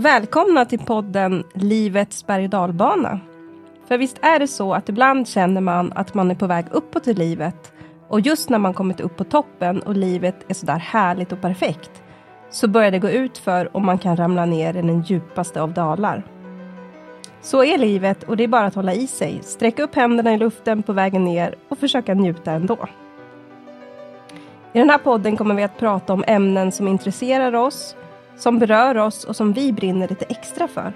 Välkomna till podden Livets berg och dalbana. För visst är det så att ibland känner man att man är på väg uppåt i livet och just när man kommit upp på toppen och livet är sådär härligt och perfekt så börjar det gå ut för och man kan ramla ner i den djupaste av dalar. Så är livet och det är bara att hålla i sig, sträcka upp händerna i luften på vägen ner och försöka njuta ändå. I den här podden kommer vi att prata om ämnen som intresserar oss, som berör oss och som vi brinner lite extra för.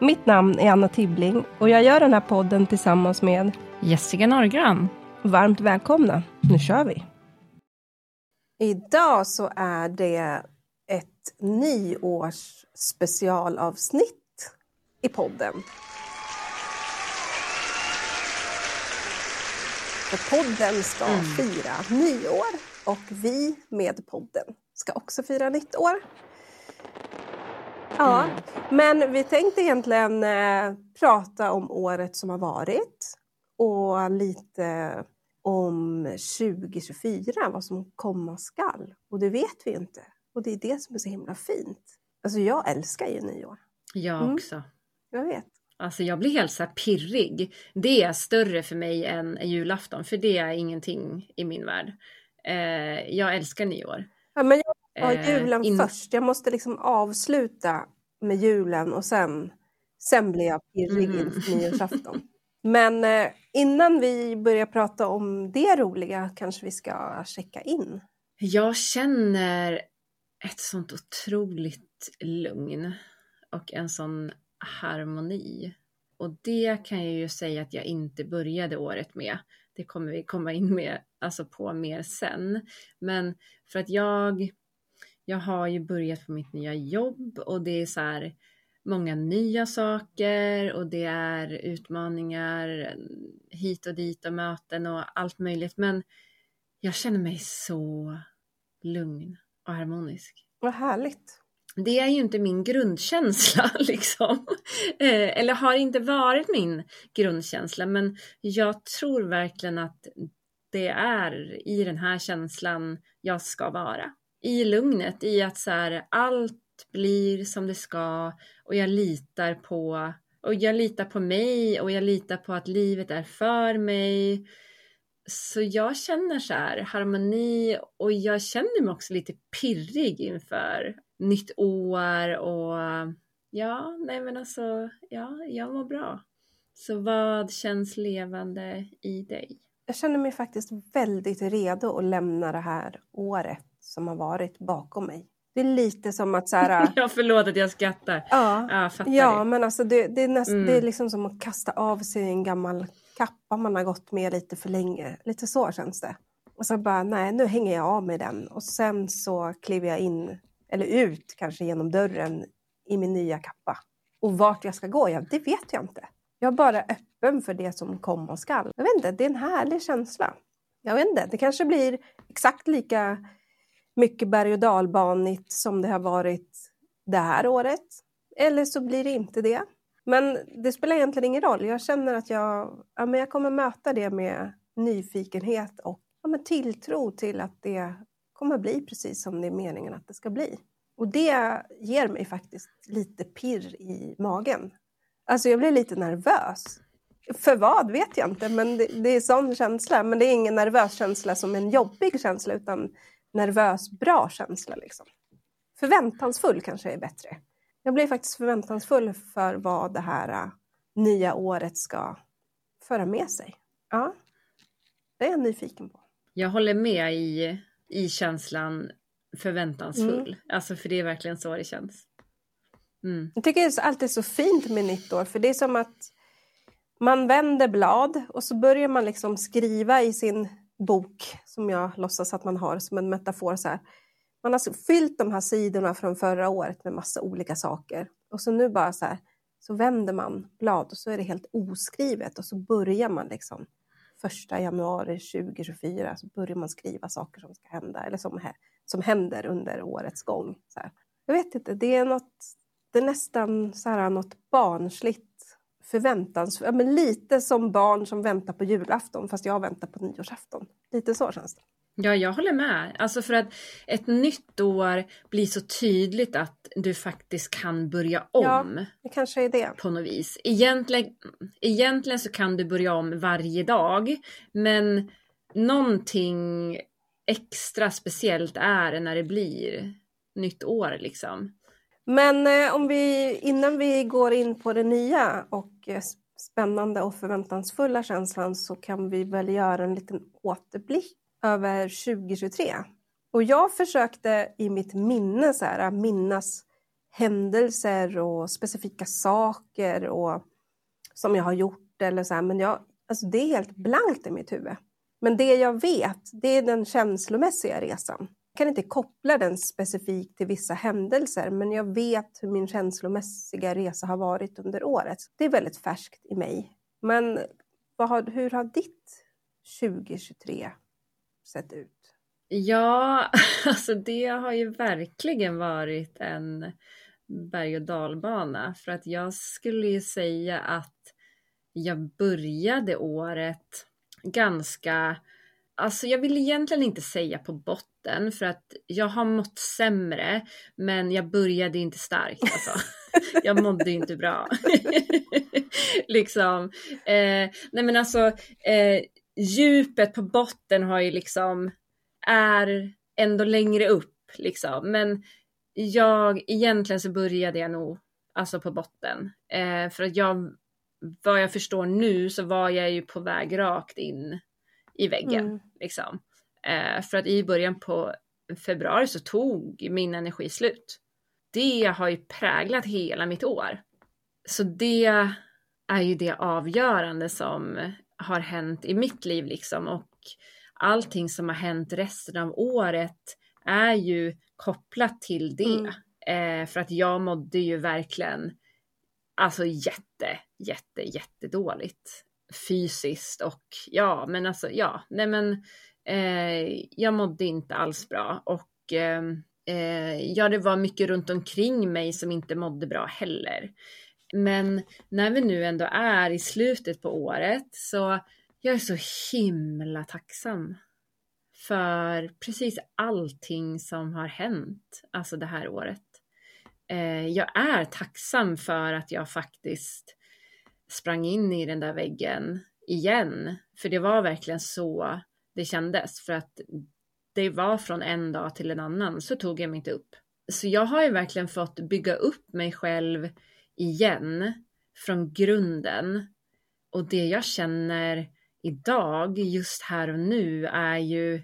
Mitt namn är Anna Tibbling och jag gör den här podden tillsammans med Jessica Norgran. Varmt välkomna, nu kör vi! Idag så är det ett nyårsspecialavsnitt i podden. För podden ska mm. fira nyår och vi med podden ska också fira nytt år. Ja, mm. men vi tänkte egentligen eh, prata om året som har varit och lite om 2024, vad som komma skall. Och det vet vi inte. Och det är det som är så himla fint. Alltså jag älskar ju nyår. Jag mm. också. Jag vet. Alltså jag blir helt så pirrig. Det är större för mig än julafton, för det är ingenting i min värld. Eh, jag älskar nyår. Ja, men jag har eh, julen in... först. Jag måste liksom avsluta med julen och sen, sen blir jag pirrig mm. inför nyårsafton. Men eh, innan vi börjar prata om det roliga kanske vi ska checka in. Jag känner ett sånt otroligt lugn och en sån harmoni. Och det kan jag ju säga att jag inte började året med. Det kommer vi komma in med, alltså på mer sen. Men för att jag, jag har ju börjat på mitt nya jobb och det är så här många nya saker och det är utmaningar hit och dit och möten och allt möjligt. Men jag känner mig så lugn och harmonisk. Vad härligt det är ju inte min grundkänsla liksom. Eh, eller har inte varit min grundkänsla men jag tror verkligen att det är i den här känslan jag ska vara. I lugnet, i att så här, allt blir som det ska och jag litar på och jag litar på mig och jag litar på att livet är för mig. Så jag känner så här harmoni och jag känner mig också lite pirrig inför nytt år och ja, nej men alltså, ja, jag mår bra. Så vad känns levande i dig? Jag känner mig faktiskt väldigt redo att lämna det här året som har varit bakom mig. Det är lite som att så här... ja, förlåt att jag skrattar. Ja, ja, ja men alltså det, det är näst, mm. det är liksom som att kasta av sig en gammal kappa man har gått med lite för länge. Lite så känns det. Och så bara, nej, nu hänger jag av med den. Och sen så kliver jag in eller ut kanske genom dörren i min nya kappa. Och vart jag ska gå, ja, det vet jag inte. Jag är bara öppen för det som komma skall. Jag vet inte, det är en härlig känsla. Jag vet inte, det kanske blir exakt lika mycket berg och dalbanigt som det har varit det här året. Eller så blir det inte det. Men det spelar egentligen ingen roll. Jag känner att jag, ja, men jag kommer möta det med nyfikenhet och ja, men tilltro till att det kommer bli precis som det är meningen att det ska bli. Och det ger mig faktiskt lite pirr i magen. Alltså jag blir lite nervös. För vad vet jag inte, men det, det är sån känsla. Men det är ingen nervös känsla som en jobbig känsla, utan nervös bra känsla. Liksom. Förväntansfull kanske är bättre. Jag blir faktiskt förväntansfull för vad det här uh, nya året ska föra med sig. Ja, det är jag nyfiken på. Jag håller med i i känslan förväntansfull. Mm. Alltså för det är verkligen så det känns. Mm. Jag tycker det är alltid så fint med nytt år för det är som att man vänder blad och så börjar man liksom skriva i sin bok som jag låtsas att man har som en metafor så här. Man har fyllt de här sidorna från förra året med massa olika saker och så nu bara så här så vänder man blad och så är det helt oskrivet och så börjar man liksom första januari 2024 så börjar man skriva saker som ska hända eller som, som händer under årets gång. Så här. Jag vet inte, det är, något, det är nästan så här något barnsligt förväntans... men lite som barn som väntar på julafton fast jag väntar på nyårsafton. Lite så känns det. Ja, jag håller med. Alltså för att ett nytt år blir så tydligt att du faktiskt kan börja om. Ja, det kanske är det. På något vis. Egentligen, egentligen så kan du börja om varje dag, men någonting extra speciellt är när det blir nytt år liksom. Men eh, om vi, innan vi går in på det nya och eh, spännande och förväntansfulla känslan så kan vi väl göra en liten återblick över 2023. Och jag försökte i mitt minne så här, minnas händelser och specifika saker och, som jag har gjort eller så här, men jag, alltså det är helt blankt i mitt huvud. Men det jag vet, det är den känslomässiga resan. Jag kan inte koppla den specifikt till vissa händelser, men jag vet hur min känslomässiga resa har varit under året. Det är väldigt färskt i mig. Men har, hur har ditt 2023 sett ut? Ja, alltså det har ju verkligen varit en berg och dalbana för att jag skulle ju säga att jag började året ganska, alltså jag vill egentligen inte säga på botten för att jag har mått sämre men jag började inte starkt alltså. Jag mådde inte bra. liksom. Eh, nej men alltså eh, djupet på botten har ju liksom, är ändå längre upp liksom. Men jag, egentligen så började jag nog alltså på botten. Eh, för att jag, vad jag förstår nu så var jag ju på väg rakt in i väggen. Mm. Liksom. Eh, för att i början på februari så tog min energi slut. Det har ju präglat hela mitt år. Så det är ju det avgörande som har hänt i mitt liv liksom och allting som har hänt resten av året är ju kopplat till det. Mm. Eh, för att jag mådde ju verkligen alltså jätte, jätte, jättedåligt fysiskt och ja, men alltså ja, nej men eh, jag mådde inte alls bra och ehm, eh, ja, det var mycket runt omkring mig som inte mådde bra heller. Men när vi nu ändå är i slutet på året så jag är så himla tacksam för precis allting som har hänt, alltså det här året. Eh, jag är tacksam för att jag faktiskt sprang in i den där väggen igen, för det var verkligen så det kändes, för att det var från en dag till en annan så tog jag mig inte upp. Så jag har ju verkligen fått bygga upp mig själv igen från grunden. Och det jag känner idag, just här och nu, är ju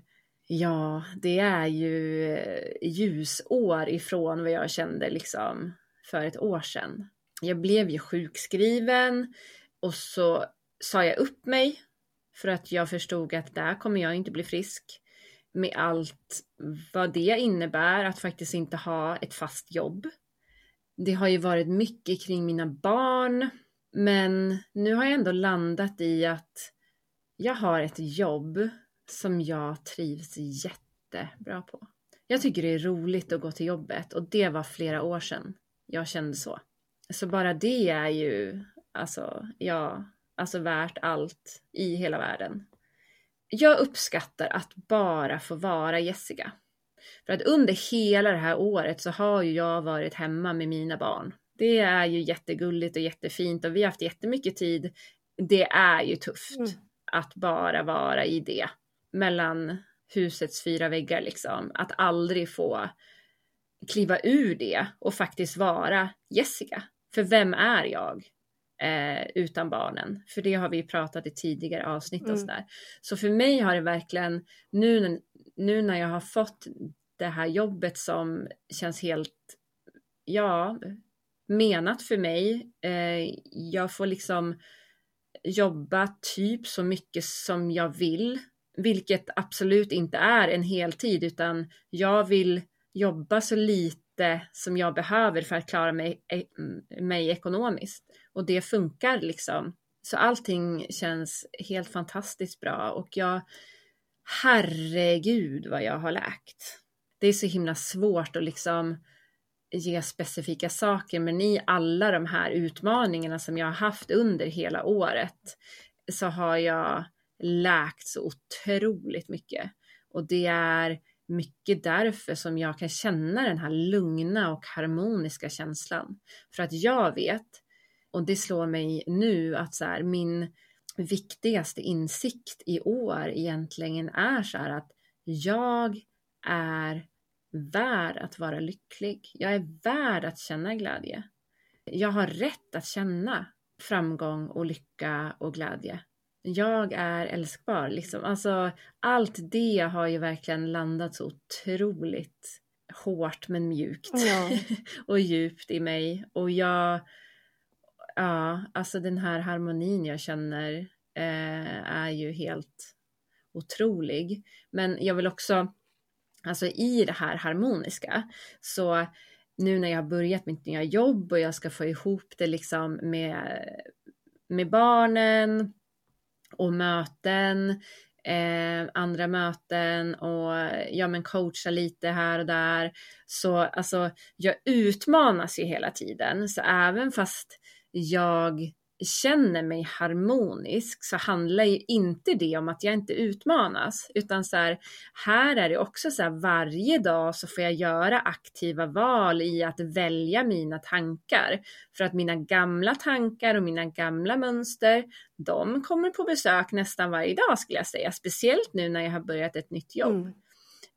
Ja, det är ju eh, ljusår ifrån vad jag kände liksom för ett år sedan. Jag blev ju sjukskriven och så sa jag upp mig för att jag förstod att där kommer jag inte bli frisk med allt vad det innebär att faktiskt inte ha ett fast jobb det har ju varit mycket kring mina barn, men nu har jag ändå landat i att jag har ett jobb som jag trivs jättebra på. Jag tycker det är roligt att gå till jobbet och det var flera år sedan jag kände så. Så bara det är ju, alltså, ja, alltså värt allt i hela världen. Jag uppskattar att bara få vara Jessica. För att under hela det här året så har ju jag varit hemma med mina barn. Det är ju jättegulligt och jättefint och vi har haft jättemycket tid. Det är ju tufft mm. att bara vara i det mellan husets fyra väggar liksom. Att aldrig få kliva ur det och faktiskt vara Jessica. För vem är jag eh, utan barnen? För det har vi pratat i tidigare avsnitt och mm. sådär. Så för mig har det verkligen nu, nu när jag har fått det här jobbet som känns helt, ja, menat för mig. Eh, jag får liksom jobba typ så mycket som jag vill, vilket absolut inte är en heltid, utan jag vill jobba så lite som jag behöver för att klara mig, e, mig ekonomiskt. Och det funkar liksom. Så allting känns helt fantastiskt bra och jag, herregud vad jag har läkt det är så himla svårt att liksom ge specifika saker, men i alla de här utmaningarna som jag har haft under hela året så har jag läkt så otroligt mycket. Och det är mycket därför som jag kan känna den här lugna och harmoniska känslan. För att jag vet, och det slår mig nu, att så här, min viktigaste insikt i år egentligen är så här att jag är värd att vara lycklig. Jag är värd att känna glädje. Jag har rätt att känna framgång och lycka och glädje. Jag är älskbar. Liksom. Alltså, allt det har ju verkligen landat så otroligt hårt men mjukt ja. och djupt i mig. Och jag, ja, alltså den här harmonin jag känner eh, är ju helt otrolig. Men jag vill också, alltså i det här harmoniska, så nu när jag har börjat mitt nya jobb och jag ska få ihop det liksom med, med barnen och möten, eh, andra möten och ja men coacha lite här och där. Så alltså jag utmanas ju hela tiden. Så även fast jag känner mig harmonisk så handlar ju inte det om att jag inte utmanas, utan så här, här är det också så här varje dag så får jag göra aktiva val i att välja mina tankar. För att mina gamla tankar och mina gamla mönster, de kommer på besök nästan varje dag skulle jag säga, speciellt nu när jag har börjat ett nytt jobb. Mm.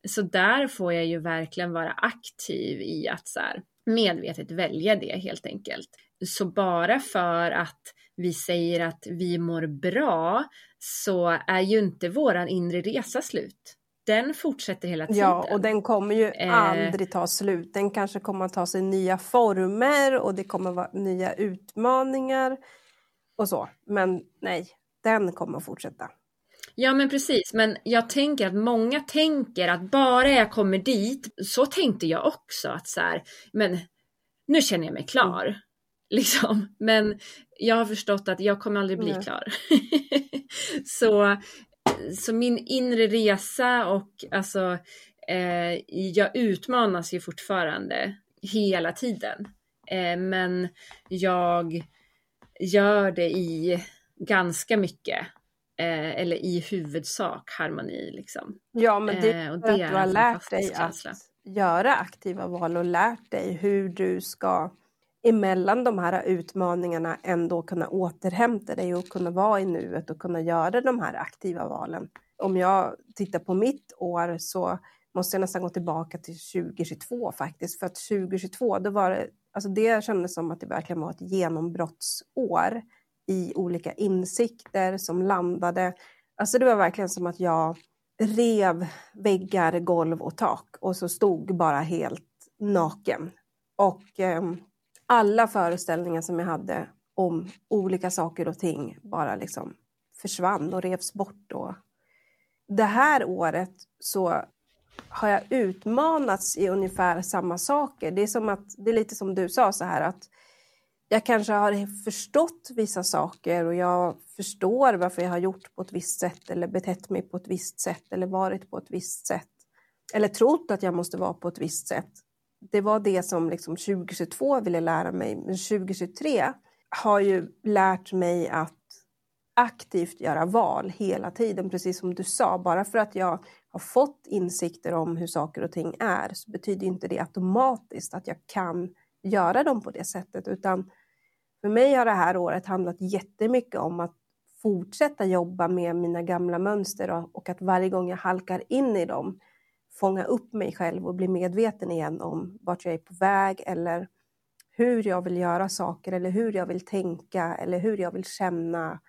Så där får jag ju verkligen vara aktiv i att så här, medvetet välja det helt enkelt. Så bara för att vi säger att vi mår bra så är ju inte våran inre resa slut. Den fortsätter hela tiden. Ja, och den kommer ju eh. aldrig ta slut. Den kanske kommer att ta sig nya former och det kommer vara nya utmaningar och så. Men nej, den kommer att fortsätta. Ja men precis, men jag tänker att många tänker att bara jag kommer dit, så tänkte jag också att så här, men nu känner jag mig klar. Mm. Liksom. Men jag har förstått att jag kommer aldrig bli Nej. klar. så, så min inre resa och alltså eh, jag utmanas ju fortfarande hela tiden. Eh, men jag gör det i ganska mycket eh, eller i huvudsak harmoni. Liksom. Ja, men det, eh, och det är att du har lärt dig att göra aktiva val och lärt dig hur du ska emellan de här utmaningarna ändå kunna återhämta dig och kunna vara i nuet och kunna göra de här aktiva valen. Om jag tittar på mitt år så måste jag nästan gå tillbaka till 2022 faktiskt. För att 2022, då var det, alltså det kändes som att det verkligen var ett genombrottsår i olika insikter som landade. Alltså det var verkligen som att jag rev väggar, golv och tak och så stod bara helt naken. Och eh, alla föreställningar som jag hade om olika saker och ting bara liksom försvann och revs bort. Och det här året så har jag utmanats i ungefär samma saker. Det är, som att, det är lite som du sa så här att jag kanske har förstått vissa saker och jag förstår varför jag har gjort på ett visst sätt eller betett mig på ett visst sätt eller varit på ett visst sätt. Eller trott att jag måste vara på ett visst sätt det var det som liksom 2022 ville lära mig. Men 2023 har ju lärt mig att aktivt göra val hela tiden, precis som du sa. Bara för att jag har fått insikter om hur saker och ting är så betyder inte det automatiskt att jag kan göra dem på det sättet. Utan för mig har det här året handlat jättemycket om att fortsätta jobba med mina gamla mönster och att varje gång jag halkar in i dem fånga upp mig själv och bli medveten igen om vart jag är på väg eller hur jag vill göra saker eller hur jag vill tänka eller hur jag vill känna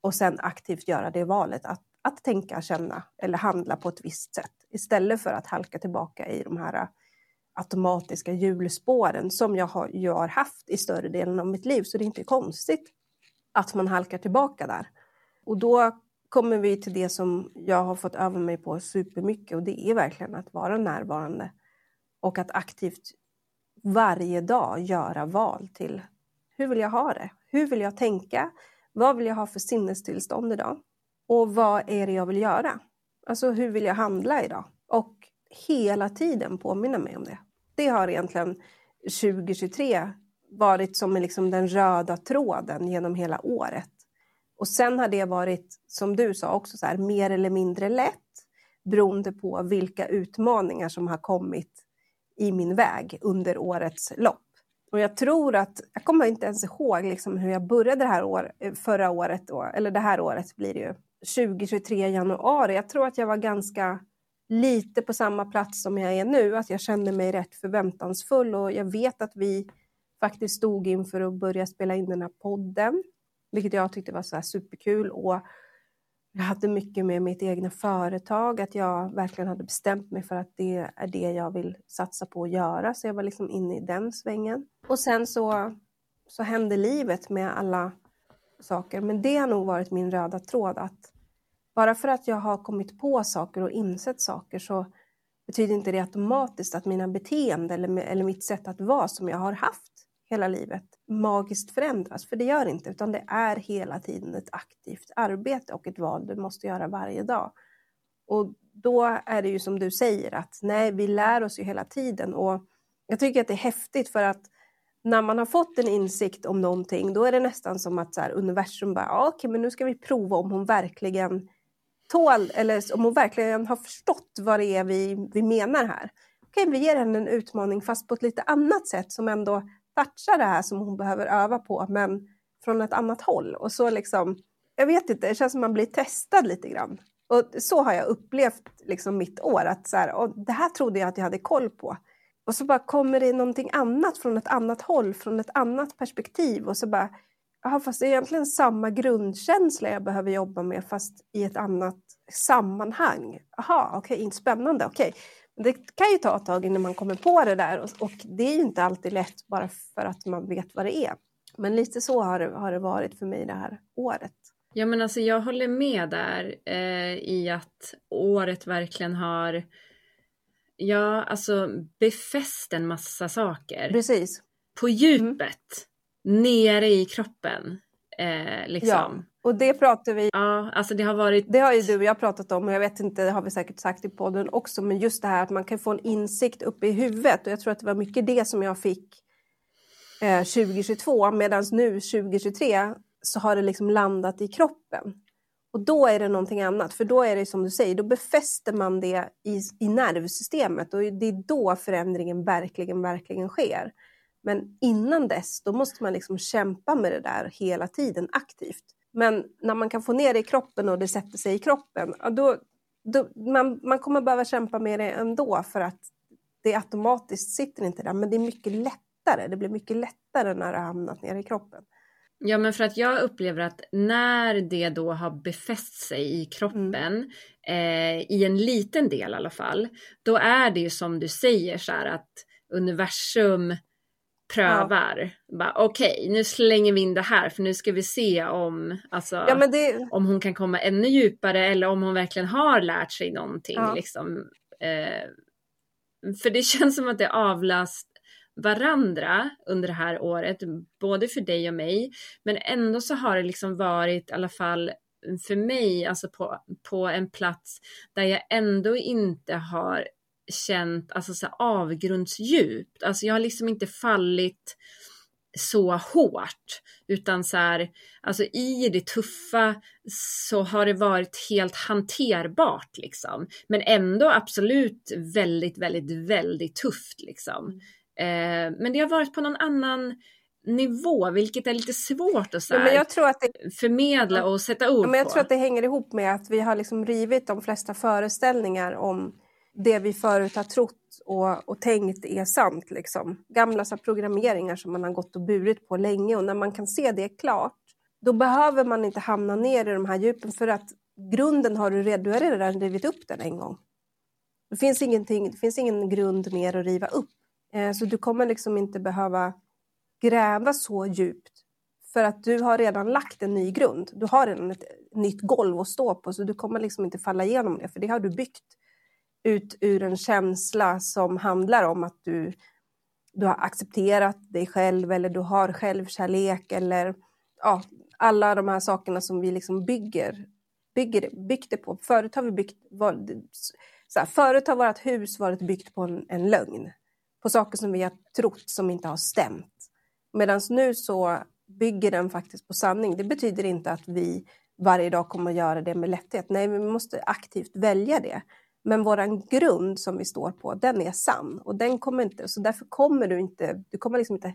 och sen aktivt göra det valet att, att tänka, känna eller handla på ett visst sätt istället för att halka tillbaka i de här automatiska hjulspåren som jag har, jag har haft i större delen av mitt liv så det är inte konstigt att man halkar tillbaka där. Och då kommer vi till det som jag har fått öva mig på supermycket och det är verkligen att vara närvarande och att aktivt varje dag göra val till hur vill jag ha det? Hur vill jag tänka? Vad vill jag ha för sinnestillstånd idag? Och vad är det jag vill göra? Alltså hur vill jag handla idag? Och hela tiden påminna mig om det. Det har egentligen 2023 varit som liksom den röda tråden genom hela året. Och sen har det varit, som du sa också, så här, mer eller mindre lätt. beroende på vilka utmaningar som har kommit i min väg under årets lopp. Och jag tror att, jag kommer inte ens ihåg liksom hur jag började det här år, eh, förra året, då, eller det här året blir det ju, 2023 januari. Jag tror att jag var ganska lite på samma plats som jag är nu, att jag kände mig rätt förväntansfull och jag vet att vi faktiskt stod inför att börja spela in den här podden, vilket jag tyckte var så superkul. Och jag hade mycket med mitt egna företag, att jag verkligen hade bestämt mig för att det är det jag vill satsa på att göra, så jag var liksom inne i den svängen. Och sen så, så hände livet med alla saker, men det har nog varit min röda tråd att bara för att jag har kommit på saker och insett saker så betyder inte det automatiskt att mina beteenden eller, eller mitt sätt att vara som jag har haft hela livet magiskt förändras, för det gör inte, utan det är hela tiden ett aktivt arbete och ett val du måste göra varje dag. Och då är det ju som du säger att nej, vi lär oss ju hela tiden och jag tycker att det är häftigt för att när man har fått en insikt om någonting, då är det nästan som att så här, universum bara, ja, okej, men nu ska vi prova om hon verkligen tål, eller om hon verkligen har förstått vad det är vi, vi menar här. Okej, vi ger henne en utmaning fast på ett lite annat sätt som ändå toucha det här som hon behöver öva på, men från ett annat håll. Och så liksom, jag vet inte, det känns som man blir testad lite grann. Och så har jag upplevt liksom mitt år, att så här, och det här trodde jag att jag hade koll på. Och så bara kommer det någonting annat från ett annat håll, från ett annat perspektiv och så bara, jaha, fast det är egentligen samma grundkänsla jag behöver jobba med fast i ett annat sammanhang. Jaha, okej, okay, spännande, okej. Okay. Det kan ju ta ett tag innan man kommer på det där och, och, det är ju inte alltid lätt bara för att man vet vad det är. Men lite så har det, har det varit för mig det här året. Ja men alltså jag håller med där eh, i att året verkligen har ja, alltså befäst en massa saker. Precis. På djupet, mm. nere i kroppen. Eh, liksom. Ja. Och det pratar vi... Ja, alltså det har varit... Det har ju du och jag pratat om och jag vet inte, det har vi säkert sagt i podden också, men just det här att man kan få en insikt uppe i huvudet och jag tror att det var mycket det som jag fick eh, 2022 medan nu 2023 så har det liksom landat i kroppen. Och då är det någonting annat, för då är det som du säger, då befäster man det i, i nervsystemet och det är då förändringen verkligen, verkligen sker. Men innan dess, då måste man liksom kämpa med det där hela tiden aktivt. Men när man kan få ner det i kroppen och det sätter sig i kroppen, då, då, man, man kommer behöva kämpa med det ändå för att det automatiskt sitter inte där. Men det är mycket lättare. Det blir mycket lättare när det har hamnat ner i kroppen. Ja, men för att jag upplever att när det då har befäst sig i kroppen, mm. eh, i en liten del i alla fall, då är det ju som du säger så här att universum prövar. Ja. Okej, okay, nu slänger vi in det här för nu ska vi se om, alltså, ja, det... om hon kan komma ännu djupare eller om hon verkligen har lärt sig någonting. Ja. Liksom. Eh, för det känns som att det avlast varandra under det här året, både för dig och mig. Men ändå så har det liksom varit i alla fall för mig, alltså på, på en plats där jag ändå inte har känt alltså så avgrundsdjupt. Alltså jag har liksom inte fallit så hårt utan så här, alltså i det tuffa så har det varit helt hanterbart liksom. Men ändå absolut väldigt, väldigt, väldigt tufft liksom. Eh, men det har varit på någon annan nivå, vilket är lite svårt att, så här, ja, det, förmedla och sätta ord ja, men Jag på. tror att det hänger ihop med att vi har liksom rivit de flesta föreställningar om det vi förut har trott och, och tänkt är sant. Liksom. Gamla så programmeringar som man har gått och burit på länge och när man kan se det klart, då behöver man inte hamna ner i de här djupen för att grunden har du redan, du har redan rivit upp den en gång. Det finns, ingenting, det finns ingen grund mer att riva upp. Eh, så du kommer liksom inte behöva gräva så djupt för att du har redan lagt en ny grund. Du har redan ett nytt golv att stå på så du kommer liksom inte falla igenom det för det har du byggt ut ur en känsla som handlar om att du, du har accepterat dig själv eller du har självkärlek eller ja, alla de här sakerna som vi liksom bygger, bygger byggt det på. Förut har vi byggt, var, så här, förut har vårt hus varit byggt på en, en lögn, på saker som vi har trott som inte har stämt. Medan nu så bygger den faktiskt på sanning. Det betyder inte att vi varje dag kommer att göra det med lätthet. Nej, vi måste aktivt välja det. Men våran grund som vi står på, den är sann och den kommer inte, så därför kommer du inte, du kommer liksom inte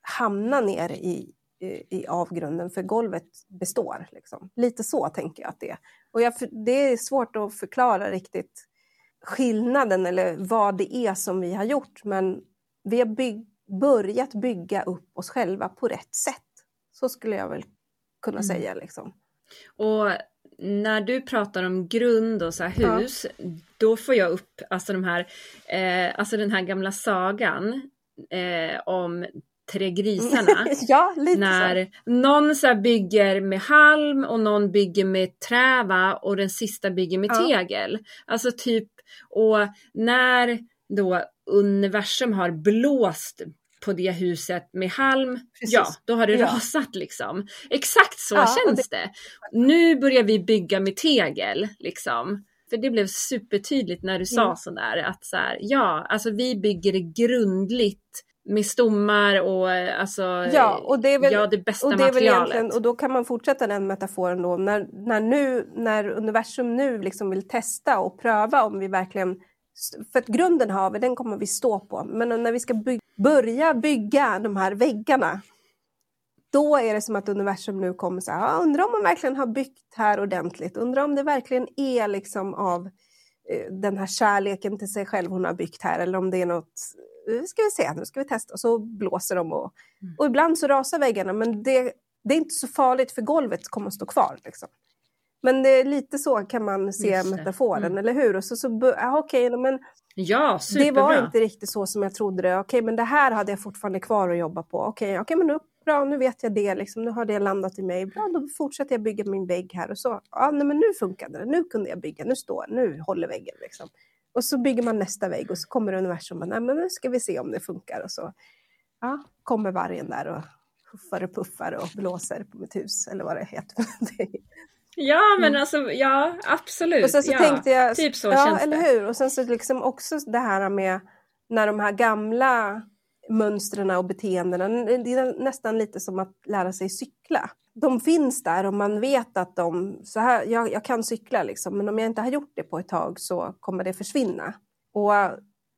hamna ner i, i, i avgrunden för golvet består. Liksom. Lite så tänker jag att det är. Och jag, det är svårt att förklara riktigt skillnaden eller vad det är som vi har gjort, men vi har bygg, börjat bygga upp oss själva på rätt sätt. Så skulle jag väl kunna mm. säga. Liksom. Och när du pratar om grund och så hus, ja. då får jag upp alltså, de här, eh, alltså den här gamla sagan eh, om Tre grisarna. ja, lite när så. någon så bygger med halm och någon bygger med träva och den sista bygger med ja. tegel. Alltså typ, och när då universum har blåst på det huset med halm, Precis. ja då har det ja. rasat liksom. Exakt så ja, känns det... det. Nu börjar vi bygga med tegel liksom. För det blev supertydligt när du sa mm. sådär att så här, ja, alltså vi bygger det grundligt med stommar och alltså ja, och det är väl, ja, det bästa och det materialet. och då kan man fortsätta den metaforen då när, när, nu, när universum nu liksom vill testa och pröva om vi verkligen för att grunden har vi, den kommer vi stå på. Men när vi ska by börja bygga de här väggarna, då är det som att universum nu kommer så här, undrar om man verkligen har byggt här ordentligt, undrar om det verkligen är liksom av eh, den här kärleken till sig själv hon har byggt här, eller om det är något, nu ska vi se, nu ska vi testa, och så blåser de och, mm. och ibland så rasar väggarna, men det, det är inte så farligt för golvet kommer att stå kvar. Liksom. Men det är lite så kan man se metaforen, mm. eller hur? Och så, så, ah, okay, men ja, superbra. Det var inte riktigt så som jag trodde det. Okej, men det här hade jag fortfarande kvar att jobba på. Okej, okay, men nu, bra, nu vet jag det. Liksom, nu har det landat i mig. Bra, då fortsätter jag bygga min vägg här. Och så, ja, nej, men nu funkade det. Nu kunde jag bygga. Nu står Nu håller väggen. Liksom. Och så bygger man nästa vägg och så kommer universum och nej, men nu ska vi se om det funkar. Och så ja, kommer vargen där och huffar och puffar och blåser på mitt hus, eller vad det heter. Ja men mm. alltså ja absolut. Och sen så ja, tänkte jag, typ så ja, känns eller det. hur. Och sen så liksom också det här med när de här gamla mönstren och beteendena, det är nästan lite som att lära sig cykla. De finns där och man vet att de, så här, jag, jag kan cykla liksom, men om jag inte har gjort det på ett tag så kommer det försvinna. Och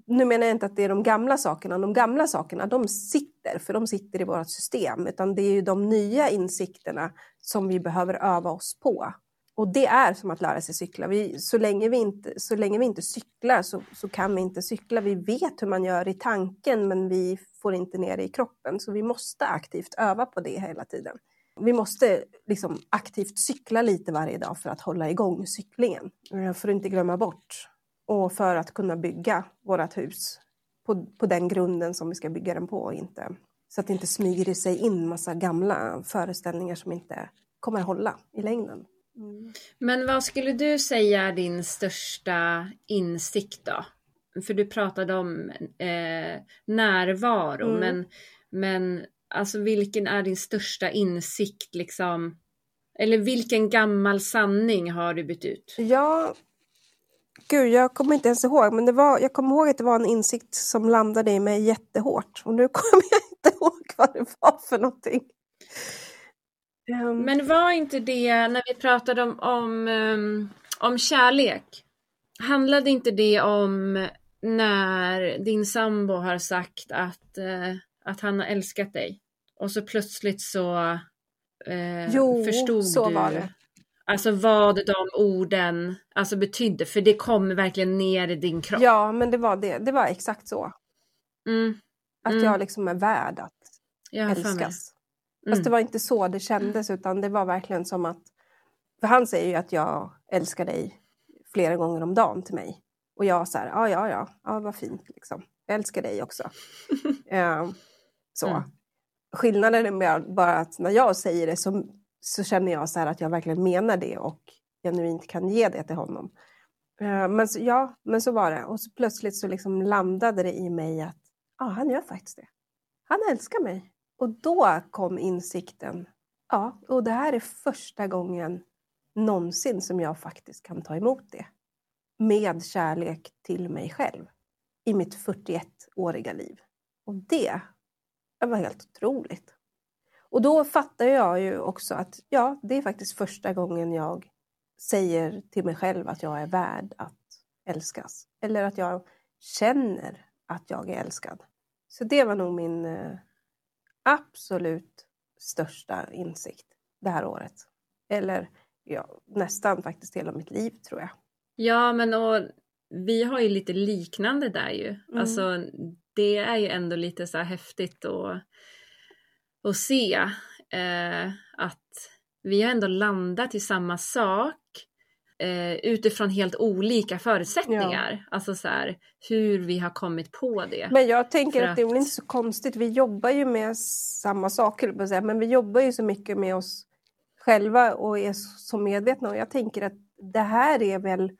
nu menar jag inte att det är de gamla sakerna, de gamla sakerna de sitter, för de sitter i vårt system, utan det är ju de nya insikterna som vi behöver öva oss på. Och det är som att lära sig cykla. Vi, så, länge vi inte, så länge vi inte cyklar så, så kan vi inte cykla. Vi vet hur man gör i tanken men vi får inte ner det i kroppen. Så vi måste aktivt öva på det hela tiden. Vi måste liksom aktivt cykla lite varje dag för att hålla igång cyklingen. För att inte glömma bort och för att kunna bygga vårt hus på, på den grunden som vi ska bygga den på. Inte, så att det inte smyger sig in massa gamla föreställningar som inte kommer hålla i längden. Mm. Men vad skulle du säga är din största insikt då? För du pratade om eh, närvaro, mm. men, men alltså vilken är din största insikt liksom? Eller vilken gammal sanning har du bytt ut? Ja, Gud, jag kommer inte ens ihåg, men det var, jag kommer ihåg att det var en insikt som landade i mig jättehårt. Och nu kommer jag inte ihåg vad det var för någonting. Um... Men var inte det, när vi pratade om, om, um, om kärlek, handlade inte det om när din sambo har sagt att, uh, att han har älskat dig? Och så plötsligt så uh, jo, förstod så du var det. Alltså vad de orden alltså betydde, för det kommer verkligen ner i din kropp. Ja, men det var det. Det var exakt så. Mm. Att mm. jag liksom är värd att jag älskas. Mm. Fast det var inte så det kändes, utan det var verkligen som att... För han säger ju att jag älskar dig flera gånger om dagen till mig. Och jag så här, ja, ja, ja, ja vad fint liksom. Jag älskar dig också. uh, så. Mm. Skillnaden är bara att när jag säger det så så känner jag så att jag verkligen menar det och genuint kan ge det till honom. Eh, men så, ja, men så var det. Och så plötsligt så liksom landade det i mig att ja, han gör faktiskt det. Han älskar mig. Och då kom insikten. Ja, och det här är första gången någonsin som jag faktiskt kan ta emot det. Med kärlek till mig själv. I mitt 41-åriga liv. Och det, det var helt otroligt. Och då fattar jag ju också att ja, det är faktiskt första gången jag säger till mig själv att jag är värd att älskas. Eller att jag känner att jag är älskad. Så det var nog min eh, absolut största insikt det här året. Eller ja, nästan faktiskt hela mitt liv tror jag. Ja, men och vi har ju lite liknande där ju. Mm. Alltså, det är ju ändå lite så här häftigt att, att se eh, att vi har ändå landat i samma sak eh, utifrån helt olika förutsättningar. Ja. Alltså så här, hur vi har kommit på det. Men jag tänker att, att, det är väl inte så konstigt. Vi jobbar ju med samma saker, men vi jobbar ju så mycket med oss själva och är så medvetna. Och jag tänker att det här är väl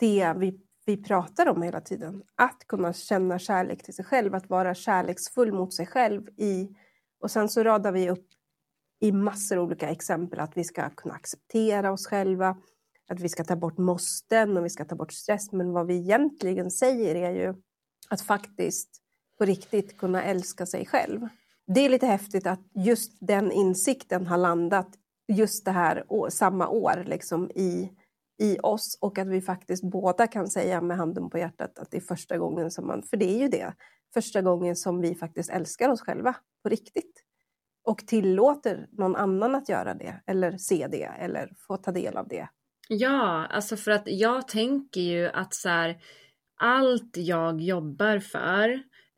det vi, vi pratar om hela tiden. Att kunna känna kärlek till sig själv, att vara kärleksfull mot sig själv. i och sen så radar vi upp i massor av olika exempel att vi ska kunna acceptera oss själva, att vi ska ta bort måsten och vi ska ta bort stress. Men vad vi egentligen säger är ju att faktiskt på riktigt kunna älska sig själv. Det är lite häftigt att just den insikten har landat just det här samma år liksom i, i oss och att vi faktiskt båda kan säga med handen på hjärtat att det är första gången som man, för det är ju det, första gången som vi faktiskt älskar oss själva på riktigt och tillåter någon annan att göra det eller se det eller få ta del av det. Ja, alltså för att jag tänker ju att så här, allt jag jobbar för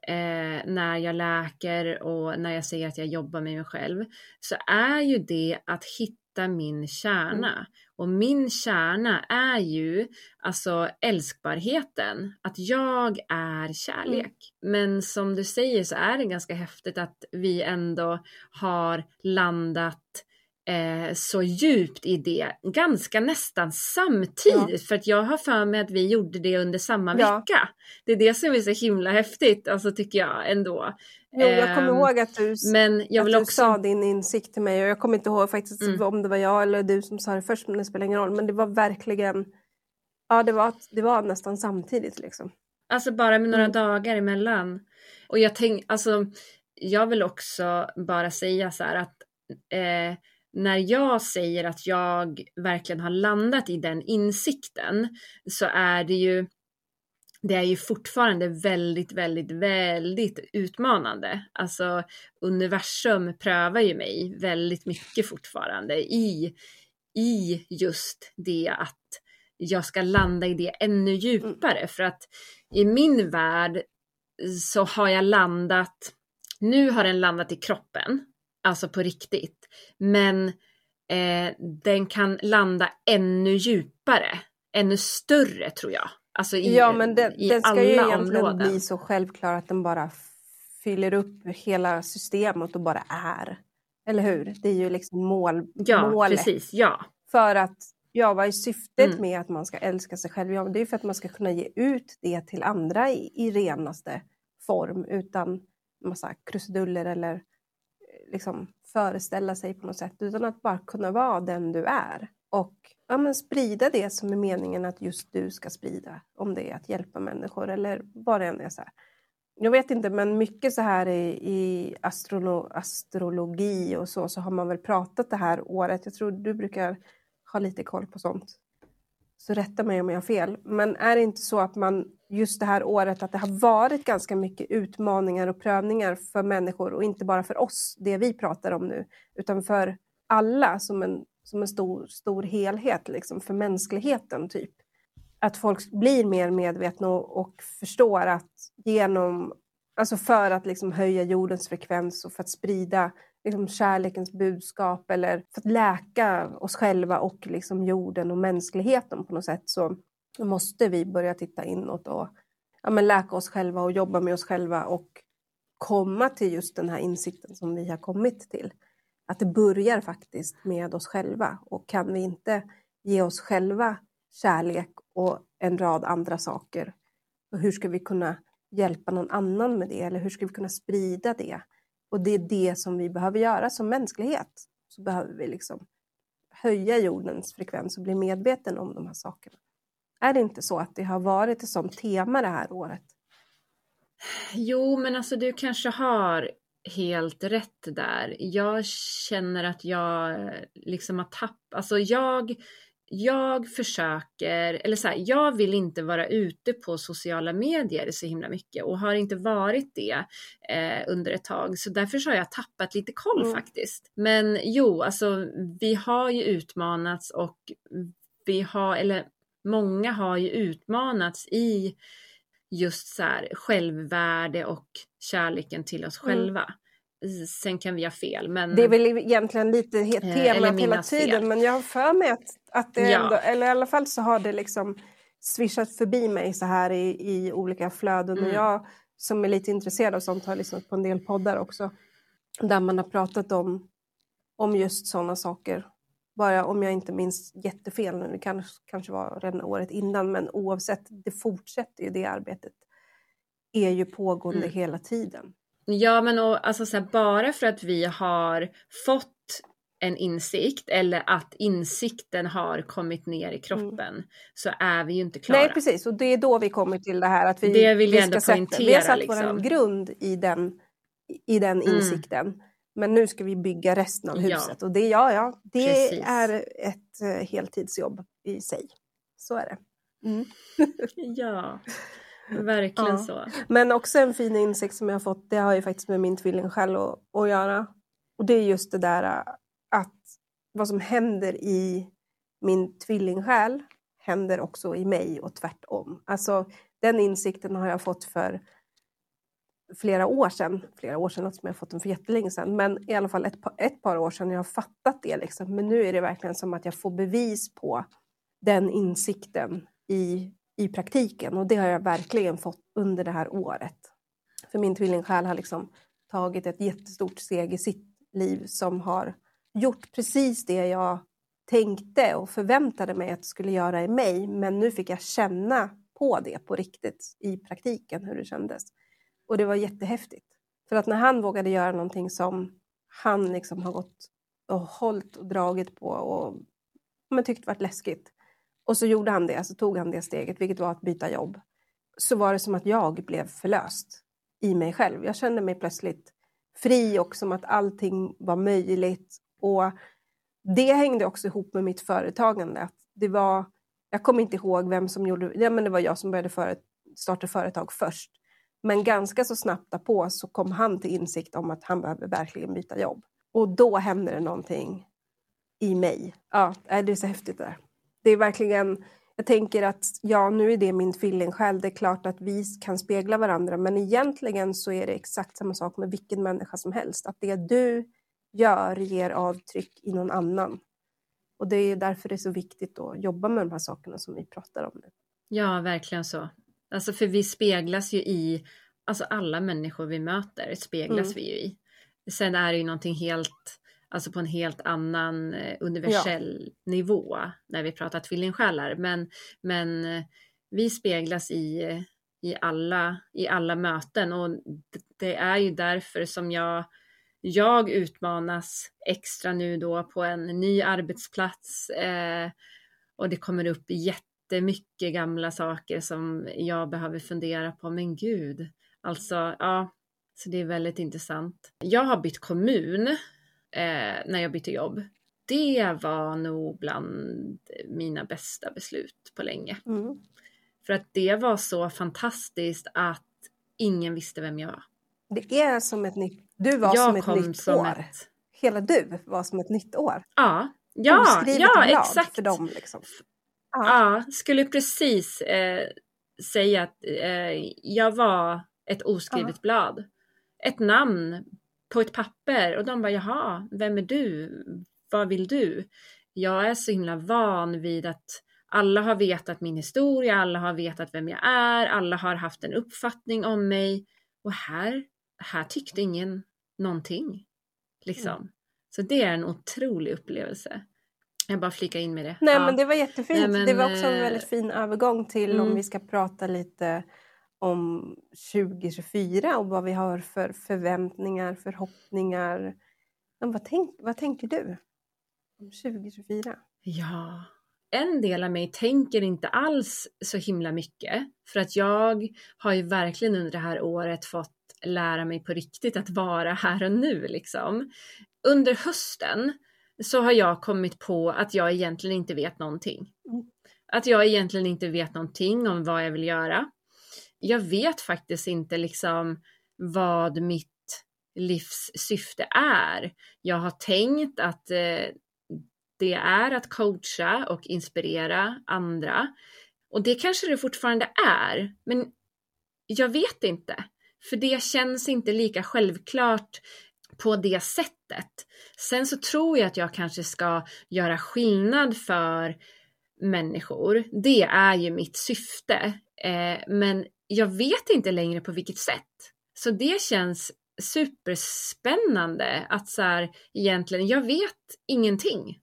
eh, när jag läker och när jag säger att jag jobbar med mig själv så är ju det att hitta min kärna. Mm. Och min kärna är ju alltså älskbarheten, att jag är kärlek. Mm. Men som du säger så är det ganska häftigt att vi ändå har landat eh, så djupt i det, ganska nästan samtidigt. Ja. För att jag har för mig att vi gjorde det under samma ja. vecka. Det är det som är så himla häftigt, alltså tycker jag ändå. Jo, jag kommer eh, ihåg att du, men jag vill att du också... sa din insikt till mig och jag kommer inte ihåg faktiskt mm. om det var jag eller du som sa det först, men det spelar ingen roll. Men det var verkligen, ja det var, det var nästan samtidigt liksom. Alltså bara med några mm. dagar emellan. Och jag tänk, alltså jag vill också bara säga så här att eh, när jag säger att jag verkligen har landat i den insikten så är det ju det är ju fortfarande väldigt, väldigt, väldigt utmanande. Alltså universum prövar ju mig väldigt mycket fortfarande i, i just det att jag ska landa i det ännu djupare. För att i min värld så har jag landat, nu har den landat i kroppen alltså på riktigt. Men eh, den kan landa ännu djupare, ännu större tror jag. Alltså i, ja, men den, den ska ju egentligen områden. bli så självklar att den bara fyller upp hela systemet och bara är. Eller hur? Det är ju liksom mål, ja, målet. Precis, ja, För att, ja vad är syftet mm. med att man ska älska sig själv? Ja, det är för att man ska kunna ge ut det till andra i, i renaste form utan massa krusiduller eller liksom föreställa sig på något sätt utan att bara kunna vara den du är och ja, men sprida det som är meningen att just du ska sprida. Om det är att hjälpa människor eller vad det än är. Så här. Jag vet inte, men mycket så här i, i astrolo astrologi och så, så har man väl pratat det här året. Jag tror du brukar ha lite koll på sånt. Så rätta mig om jag har fel. Men är det inte så att man just det här året att det har varit ganska mycket utmaningar och prövningar för människor och inte bara för oss, det vi pratar om nu, utan för alla som en, som en stor, stor helhet, liksom, för mänskligheten typ. Att folk blir mer medvetna och, och förstår att genom, alltså för att liksom höja jordens frekvens och för att sprida liksom kärlekens budskap eller för att läka oss själva och liksom jorden och mänskligheten på något sätt så måste vi börja titta inåt och ja, men läka oss själva och jobba med oss själva och komma till just den här insikten som vi har kommit till. Att det börjar faktiskt med oss själva och kan vi inte ge oss själva kärlek och en rad andra saker, hur ska vi kunna hjälpa någon annan med det eller hur ska vi kunna sprida det? Och det är det som vi behöver göra som mänsklighet. Så behöver vi liksom höja jordens frekvens och bli medveten om de här sakerna. Är det inte så att det har varit ett sånt tema det här året? Jo, men alltså du kanske har helt rätt där. Jag känner att jag eh, liksom har tappat, alltså jag jag försöker, eller så här, jag vill inte vara ute på sociala medier så himla mycket och har inte varit det eh, under ett tag. Så därför har jag tappat lite koll mm. faktiskt. Men jo, alltså vi har ju utmanats och vi har, eller många har ju utmanats i just så här självvärde och kärleken till oss mm. själva. Sen kan vi ha fel. Men, det är väl egentligen lite eh, temat hela tiden fel. men jag har för mig att, att det ja. ändå, eller i alla fall så har det liksom swishat förbi mig så här i, i olika flöden mm. och jag som är lite intresserad av sånt har lyssnat på en del poddar också där man har pratat om, om just sådana saker. Bara om jag inte minns jättefel nu, det kanske, kanske var redan året innan men oavsett, det fortsätter ju det arbetet är ju pågående mm. hela tiden. Ja, men och, alltså, så här, bara för att vi har fått en insikt eller att insikten har kommit ner i kroppen mm. så är vi ju inte klara. Nej precis och det är då vi kommer till det här att vi, det vill vi ska sätta, vi har satt liksom. vår grund i den, i den mm. insikten. Mm. Men nu ska vi bygga resten av huset ja. och det, ja, ja, det precis. är ett uh, heltidsjobb i sig. Så är det. Mm. ja. Verkligen ja. så. Men också en fin insikt som jag har fått, det har ju faktiskt med min tvilling själv att, att göra. Och det är just det där att vad som händer i min tvillingsjäl händer också i mig och tvärtom. Alltså den insikten har jag fått för flera år sedan. Flera år sedan, som jag fått den för jättelänge sedan. Men i alla fall ett, ett par år sedan jag har fattat det. Liksom. Men nu är det verkligen som att jag får bevis på den insikten i i praktiken och det har jag verkligen fått under det här året. För min tvillingsjäl har liksom tagit ett jättestort steg i sitt liv som har gjort precis det jag tänkte och förväntade mig att det skulle göra i mig. Men nu fick jag känna på det på riktigt i praktiken hur det kändes. Och det var jättehäftigt. För att när han vågade göra någonting som han liksom har gått och hållit och dragit på och men tyckt varit läskigt och så gjorde han det, så tog han det steget, vilket var att byta jobb. Så var det som att jag blev förlöst i mig själv. Jag kände mig plötsligt fri och som att allting var möjligt. Och det hängde också ihop med mitt företagande. Att det var, jag kommer inte ihåg vem som gjorde ja, men det. var jag som började för, starta företag först. Men ganska så snabbt därpå så kom han till insikt om att han behöver verkligen byta jobb. Och då hände det någonting i mig. Ja, det är så häftigt det där det är verkligen, jag tänker att ja, nu är det min tvillingsjäl. Det är klart att vi kan spegla varandra, men egentligen så är det exakt samma sak med vilken människa som helst. Att det du gör ger avtryck i någon annan. Och det är därför det är så viktigt att jobba med de här sakerna som vi pratar om nu. Ja, verkligen så. Alltså för vi speglas ju i, alltså alla människor vi möter speglas mm. vi ju i. Sen är det ju någonting helt alltså på en helt annan eh, universell ja. nivå när vi pratar tvillingsjälar. Men, men eh, vi speglas i, i, alla, i alla möten och det är ju därför som jag, jag utmanas extra nu då på en ny arbetsplats eh, och det kommer upp jättemycket gamla saker som jag behöver fundera på. Men gud, alltså ja, så det är väldigt intressant. Jag har bytt kommun eh, när jag bytte jobb. Det var nog bland mina bästa beslut på länge. Mm. För att det var så fantastiskt att ingen visste vem jag var. Det är som ett nytt... Du var jag som ett nytt som år. Ett... Hela du var som ett nytt år. Ja, ja, ja exakt. för dem. Liksom. Ja. ja, skulle precis eh, säga att eh, jag var ett oskrivet ja. blad. Ett namn på ett papper och de bara jaha, vem är du? Vad vill du? Jag är så himla van vid att alla har vetat min historia, alla har vetat vem jag är, alla har haft en uppfattning om mig och här, här tyckte ingen någonting. Liksom. Mm. Så det är en otrolig upplevelse. Jag bara flika in med det. Nej ja. men det var jättefint. Nej, men, det var också en väldigt eh, fin övergång till mm. om vi ska prata lite om 2024 och vad vi har för förväntningar, förhoppningar. Men vad, tänk, vad tänker du om 2024? Ja, en del av mig tänker inte alls så himla mycket för att jag har ju verkligen under det här året fått lära mig på riktigt att vara här och nu liksom. Under hösten så har jag kommit på att jag egentligen inte vet någonting. Mm. Att jag egentligen inte vet någonting om vad jag vill göra. Jag vet faktiskt inte liksom vad mitt livs syfte är. Jag har tänkt att eh, det är att coacha och inspirera andra. Och det kanske det fortfarande är, men jag vet inte. För det känns inte lika självklart på det sättet. Sen så tror jag att jag kanske ska göra skillnad för människor. Det är ju mitt syfte. Eh, men jag vet inte längre på vilket sätt. Så det känns superspännande att så här, egentligen, jag vet ingenting.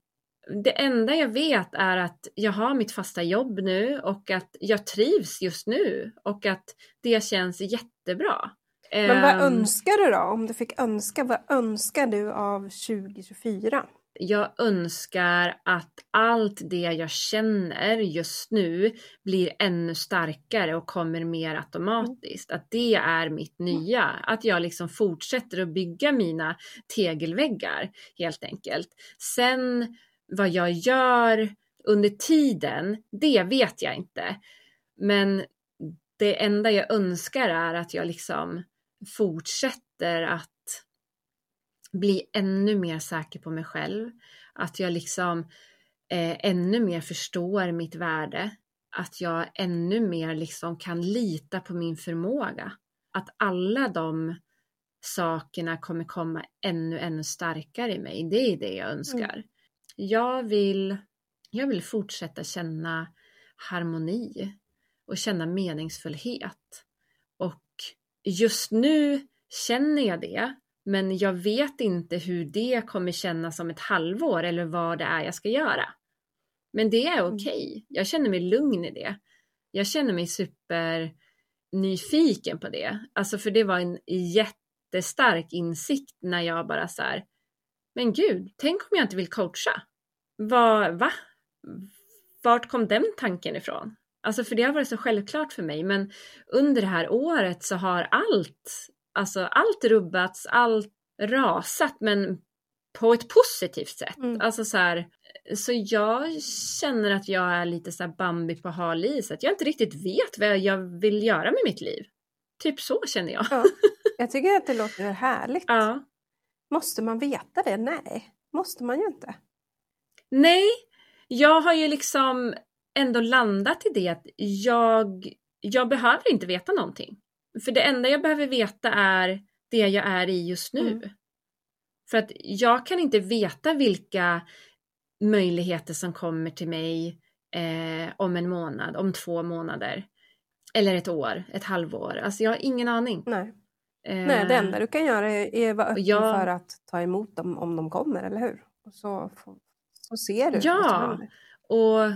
Det enda jag vet är att jag har mitt fasta jobb nu och att jag trivs just nu och att det känns jättebra. Men vad um, önskar du då? Om du fick önska, vad önskar du av 2024? Jag önskar att allt det jag känner just nu blir ännu starkare och kommer mer automatiskt. Att det är mitt nya. Att jag liksom fortsätter att bygga mina tegelväggar helt enkelt. Sen vad jag gör under tiden, det vet jag inte. Men det enda jag önskar är att jag liksom fortsätter att bli ännu mer säker på mig själv. Att jag liksom eh, ännu mer förstår mitt värde. Att jag ännu mer liksom kan lita på min förmåga. Att alla de sakerna kommer komma ännu, ännu starkare i mig. Det är det jag önskar. Mm. Jag vill, jag vill fortsätta känna harmoni och känna meningsfullhet. Och just nu känner jag det men jag vet inte hur det kommer kännas om ett halvår eller vad det är jag ska göra. Men det är mm. okej. Okay. Jag känner mig lugn i det. Jag känner mig super nyfiken på det. Alltså för det var en jättestark insikt när jag bara så här, men gud, tänk om jag inte vill coacha? Vad, va? Vart kom den tanken ifrån? Alltså för det har varit så självklart för mig, men under det här året så har allt alltså allt rubbats, allt rasat men på ett positivt sätt. Mm. Alltså så här, så jag känner att jag är lite så Bambi på hal is, att jag inte riktigt vet vad jag vill göra med mitt liv. Typ så känner jag. Ja, jag tycker att det låter härligt. Ja. Måste man veta det? Nej, måste man ju inte. Nej, jag har ju liksom ändå landat i det att jag, jag behöver inte veta någonting. För det enda jag behöver veta är det jag är i just nu. Mm. För att jag kan inte veta vilka möjligheter som kommer till mig eh, om en månad, om två månader. Eller ett år, ett halvår. Alltså jag har ingen aning. Nej, eh, Nej det enda du kan göra är att vara öppen jag, för att ta emot dem om de kommer, eller hur? Och så, så ser du. Ja, och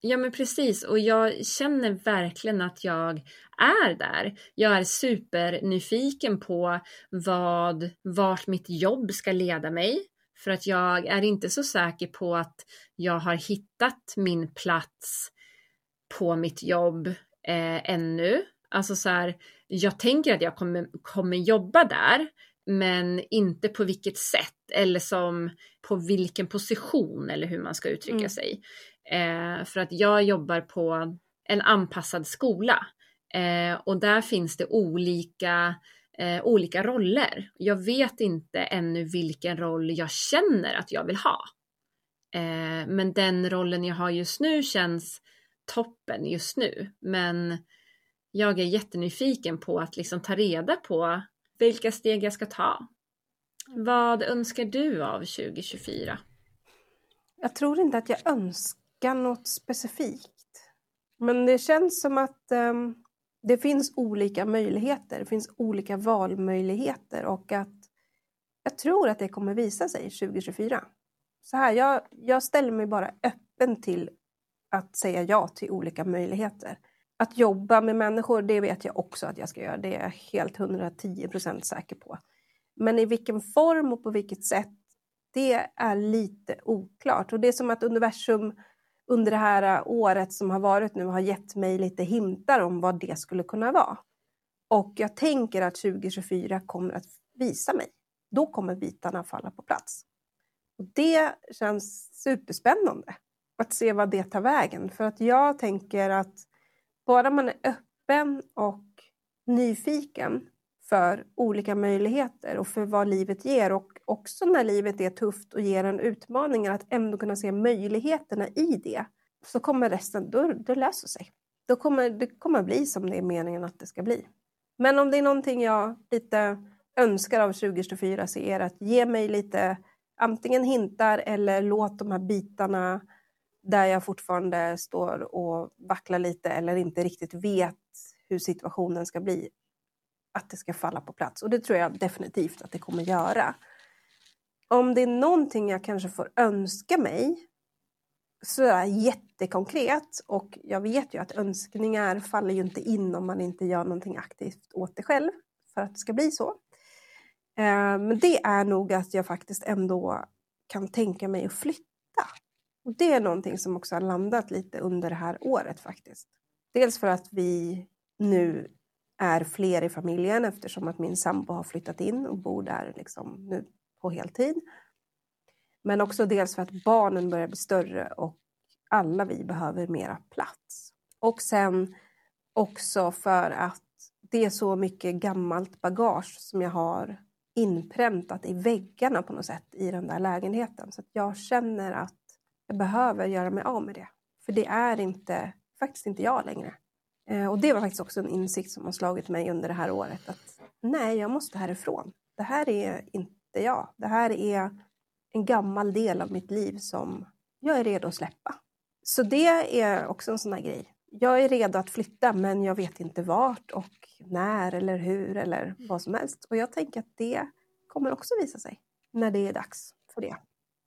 Ja men precis och jag känner verkligen att jag är där. Jag är supernyfiken på vad, vart mitt jobb ska leda mig. För att jag är inte så säker på att jag har hittat min plats på mitt jobb eh, ännu. Alltså så här, jag tänker att jag kommer, kommer jobba där, men inte på vilket sätt eller som på vilken position eller hur man ska uttrycka mm. sig. Eh, för att jag jobbar på en anpassad skola eh, och där finns det olika, eh, olika roller. Jag vet inte ännu vilken roll jag känner att jag vill ha. Eh, men den rollen jag har just nu känns toppen just nu. Men jag är jättenyfiken på att liksom ta reda på vilka steg jag ska ta. Vad önskar du av 2024? Jag tror inte att jag önskar tänka något specifikt. Men det känns som att um, det finns olika möjligheter, det finns olika valmöjligheter och att jag tror att det kommer visa sig 2024. Så här, jag, jag ställer mig bara öppen till att säga ja till olika möjligheter. Att jobba med människor, det vet jag också att jag ska göra. Det är jag helt 110 procent säker på. Men i vilken form och på vilket sätt, det är lite oklart. Och det är som att universum under det här äh, året som har varit nu har gett mig lite hintar om vad det skulle kunna vara. Och jag tänker att 2024 kommer att visa mig. Då kommer bitarna falla på plats. Och det känns superspännande att se vad det tar vägen. För att jag tänker att bara man är öppen och nyfiken för olika möjligheter och för vad livet ger och också när livet är tufft och ger en utmaning att ändå kunna se möjligheterna i det så kommer resten, då, det löser sig. Då kommer det kommer bli som det är meningen att det ska bli. Men om det är någonting jag lite önskar av 2024 så är det att ge mig lite antingen hintar eller låt de här bitarna där jag fortfarande står och vacklar lite eller inte riktigt vet hur situationen ska bli, att det ska falla på plats. Och det tror jag definitivt att det kommer göra. Om det är någonting jag kanske får önska mig sådär jättekonkret och jag vet ju att önskningar faller ju inte in om man inte gör någonting aktivt åt det själv för att det ska bli så. Eh, men det är nog att jag faktiskt ändå kan tänka mig att flytta. Och det är någonting som också har landat lite under det här året faktiskt. Dels för att vi nu är fler i familjen eftersom att min sambo har flyttat in och bor där liksom nu på heltid. Men också dels för att barnen börjar bli större och alla vi behöver mera plats. Och sen också för att det är så mycket gammalt bagage som jag har inpräntat i väggarna på något sätt i den där lägenheten. Så att jag känner att jag behöver göra mig av med det. För det är inte, faktiskt inte jag längre. Eh, och det var faktiskt också en insikt som har slagit mig under det här året. Att nej, jag måste härifrån. Det här är inte jag. Det här är en gammal del av mitt liv som jag är redo att släppa. Så det är också en sån här grej. Jag är redo att flytta men jag vet inte vart och när eller hur eller vad som helst. Och jag tänker att det kommer också visa sig när det är dags för det.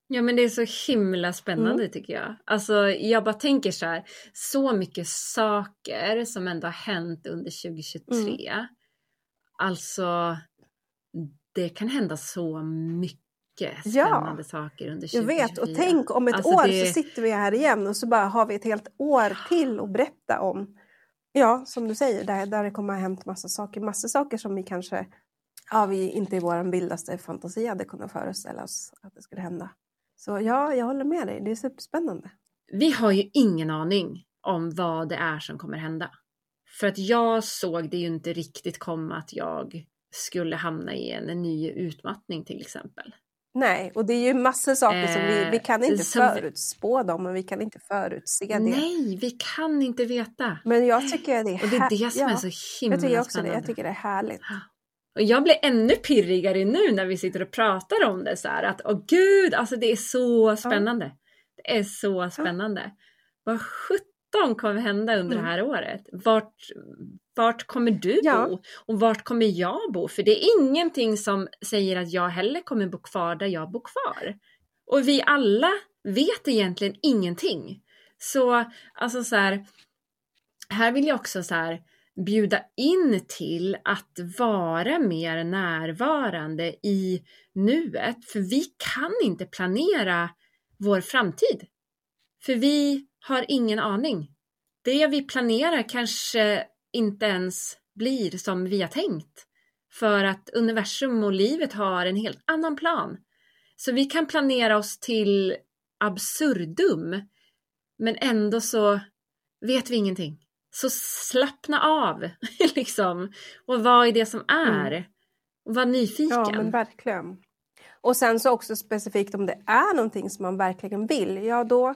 Ja men det är så himla spännande mm. tycker jag. Alltså jag bara tänker så här, så mycket saker som ändå har hänt under 2023. Mm. Alltså det kan hända så mycket spännande ja, saker under 2024. Jag vet och tänk om ett alltså år det... så sitter vi här igen och så bara har vi ett helt år till att berätta om. Ja, som du säger, där, där det kommer ha hänt massa saker. Massa saker som vi kanske ja, vi inte i vår vildaste fantasi hade kunnat föreställa oss att det skulle hända. Så ja, jag håller med dig. Det är superspännande. Vi har ju ingen aning om vad det är som kommer hända. För att jag såg det ju inte riktigt komma att jag skulle hamna i en, ny utmattning till exempel. Nej, och det är ju massor saker som vi, vi kan inte som, förutspå dem och vi kan inte förutse det. Nej, vi kan inte veta. Men jag tycker det är, och det är det som ja, är så himla jag tycker också spännande. Det. Jag tycker det är härligt. Och jag blir ännu pirrigare nu när vi sitter och pratar om det så här att åh gud, alltså det är så spännande. Det är så spännande. Vad sjutton kommer hända under mm. det här året? Vart, vart kommer du ja. bo? Och vart kommer jag bo? För det är ingenting som säger att jag heller kommer bo kvar där jag bor kvar. Och vi alla vet egentligen ingenting. Så alltså så här, här vill jag också så här bjuda in till att vara mer närvarande i nuet. För vi kan inte planera vår framtid. För vi har ingen aning. Det vi planerar kanske inte ens blir som vi har tänkt. För att universum och livet har en helt annan plan. Så vi kan planera oss till absurdum. Men ändå så vet vi ingenting. Så slappna av liksom. Och vad är det som är? Mm. Och var nyfiken. Ja men verkligen. Och sen så också specifikt om det är någonting som man verkligen vill. Ja då,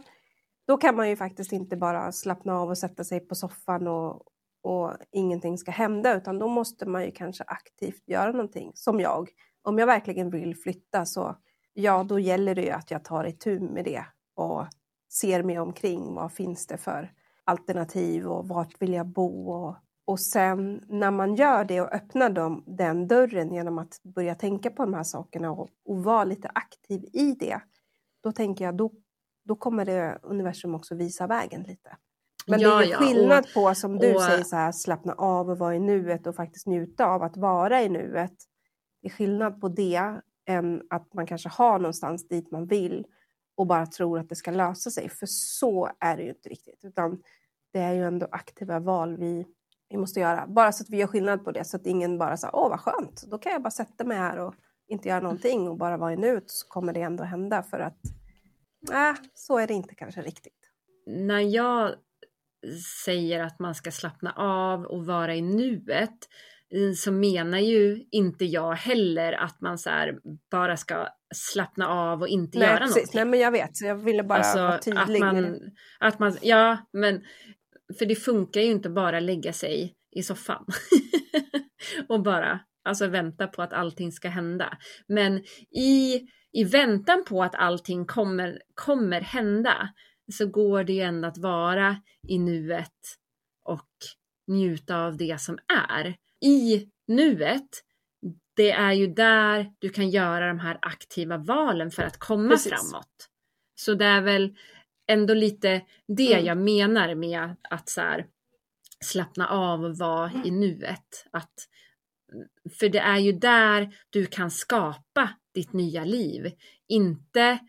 då kan man ju faktiskt inte bara slappna av och sätta sig på soffan och, och ingenting ska hända utan då måste man ju kanske aktivt göra någonting. Som jag. Om jag verkligen vill flytta så ja då gäller det ju att jag tar itu med det och ser mig omkring. Vad finns det för alternativ och vart vill jag bo och, och sen när man gör det och öppnar dem, den dörren genom att börja tänka på de här sakerna och, och vara lite aktiv i det, då tänker jag då, då kommer det universum också visa vägen lite. Men ja, det är skillnad ja, och, på, som du och, säger, så här, slappna av och vara i nuet och faktiskt njuta av att vara i nuet. Det är skillnad på det än att man kanske har någonstans dit man vill och bara tror att det ska lösa sig. För så är det ju inte riktigt. Utan det är ju ändå aktiva val vi, vi måste göra. Bara så att vi gör skillnad på det. Så att ingen bara säger åh vad skönt, då kan jag bara sätta mig här och inte göra någonting och bara vara i nuet så kommer det ändå hända för att nej, så är det inte kanske riktigt. När jag säger att man ska slappna av och vara i nuet så menar ju inte jag heller att man så bara ska slappna av och inte Nej, göra precis. någonting. Nej, men jag vet, jag ville bara Alltså, vara att tydlig. man, att man, ja, men för det funkar ju inte bara lägga sig i soffan och bara alltså vänta på att allting ska hända. Men i, i väntan på att allting kommer, kommer hända så går det ju ändå att vara i nuet och njuta av det som är. I nuet, det är ju där du kan göra de här aktiva valen för att komma Precis. framåt. Så det är väl ändå lite det Mm. jag menar med att så här, slappna av och vara i nuet. Att, för det är ju där du kan skapa ditt nya liv, inte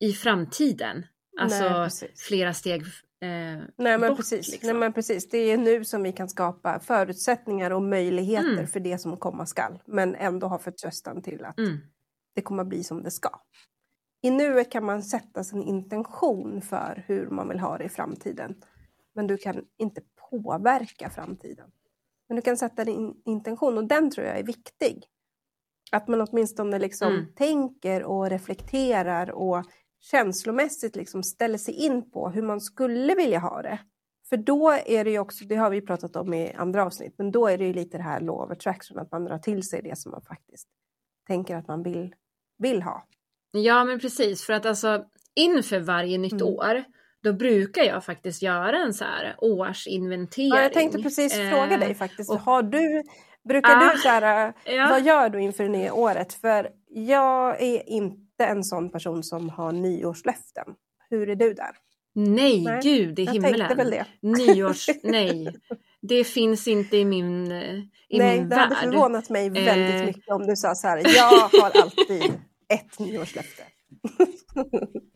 i framtiden. Alltså Nej, flera steg eh, Nej men, bort, precis. liksom. Nej men precis, det är nu som vi kan skapa förutsättningar och möjligheter Mm. för det som komma skall. Men ändå ha förtröstan till att Mm. det kommer bli som det ska. I nuet kan man sätta sin intention för hur man vill ha det i framtiden. Men du kan inte påverka framtiden. Men du kan sätta din intention och den tror jag är viktig. Att man åtminstone liksom Mm. tänker och reflekterar och känslomässigt liksom ställer sig in på hur man skulle vilja ha det. För då är det ju också, det har vi pratat om i andra avsnitt, men då är det ju lite det här law of attraction, att man drar till sig det som man faktiskt tänker att man vill, vill ha. Ja men precis, för att alltså inför varje nytt Mm. år då brukar jag faktiskt göra en så här årsinventering. Ja, jag tänkte precis Eh, fråga dig faktiskt, och- har du, brukar Ah, du så här, Ja. vad gör du inför det nya året? För jag är inte en sån person som har nyårslöften. Hur är du där? Nej, Nej, gud i Jag himmelen. tänkte väl det. Nyårs, nej. Det finns inte i min, eh, i Nej, min det hade värld. förvånat mig väldigt Eh. mycket om du sa så här, jag har alltid ett nyårslöfte.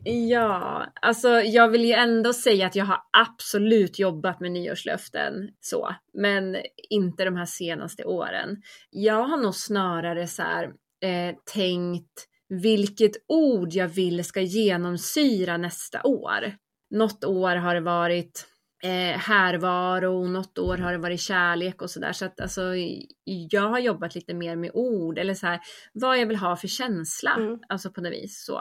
Ja, alltså jag vill ju ändå säga att jag har absolut jobbat med nyårslöften så, men inte de här senaste åren. Jag har nog snarare så här eh, tänkt vilket ord jag vill ska genomsyra nästa år. Något år har det varit eh, härvaro, något år har det varit kärlek och sådär. Så att alltså, jag har jobbat lite mer med ord eller så här vad jag vill ha för känsla, Mm. alltså på något vis så.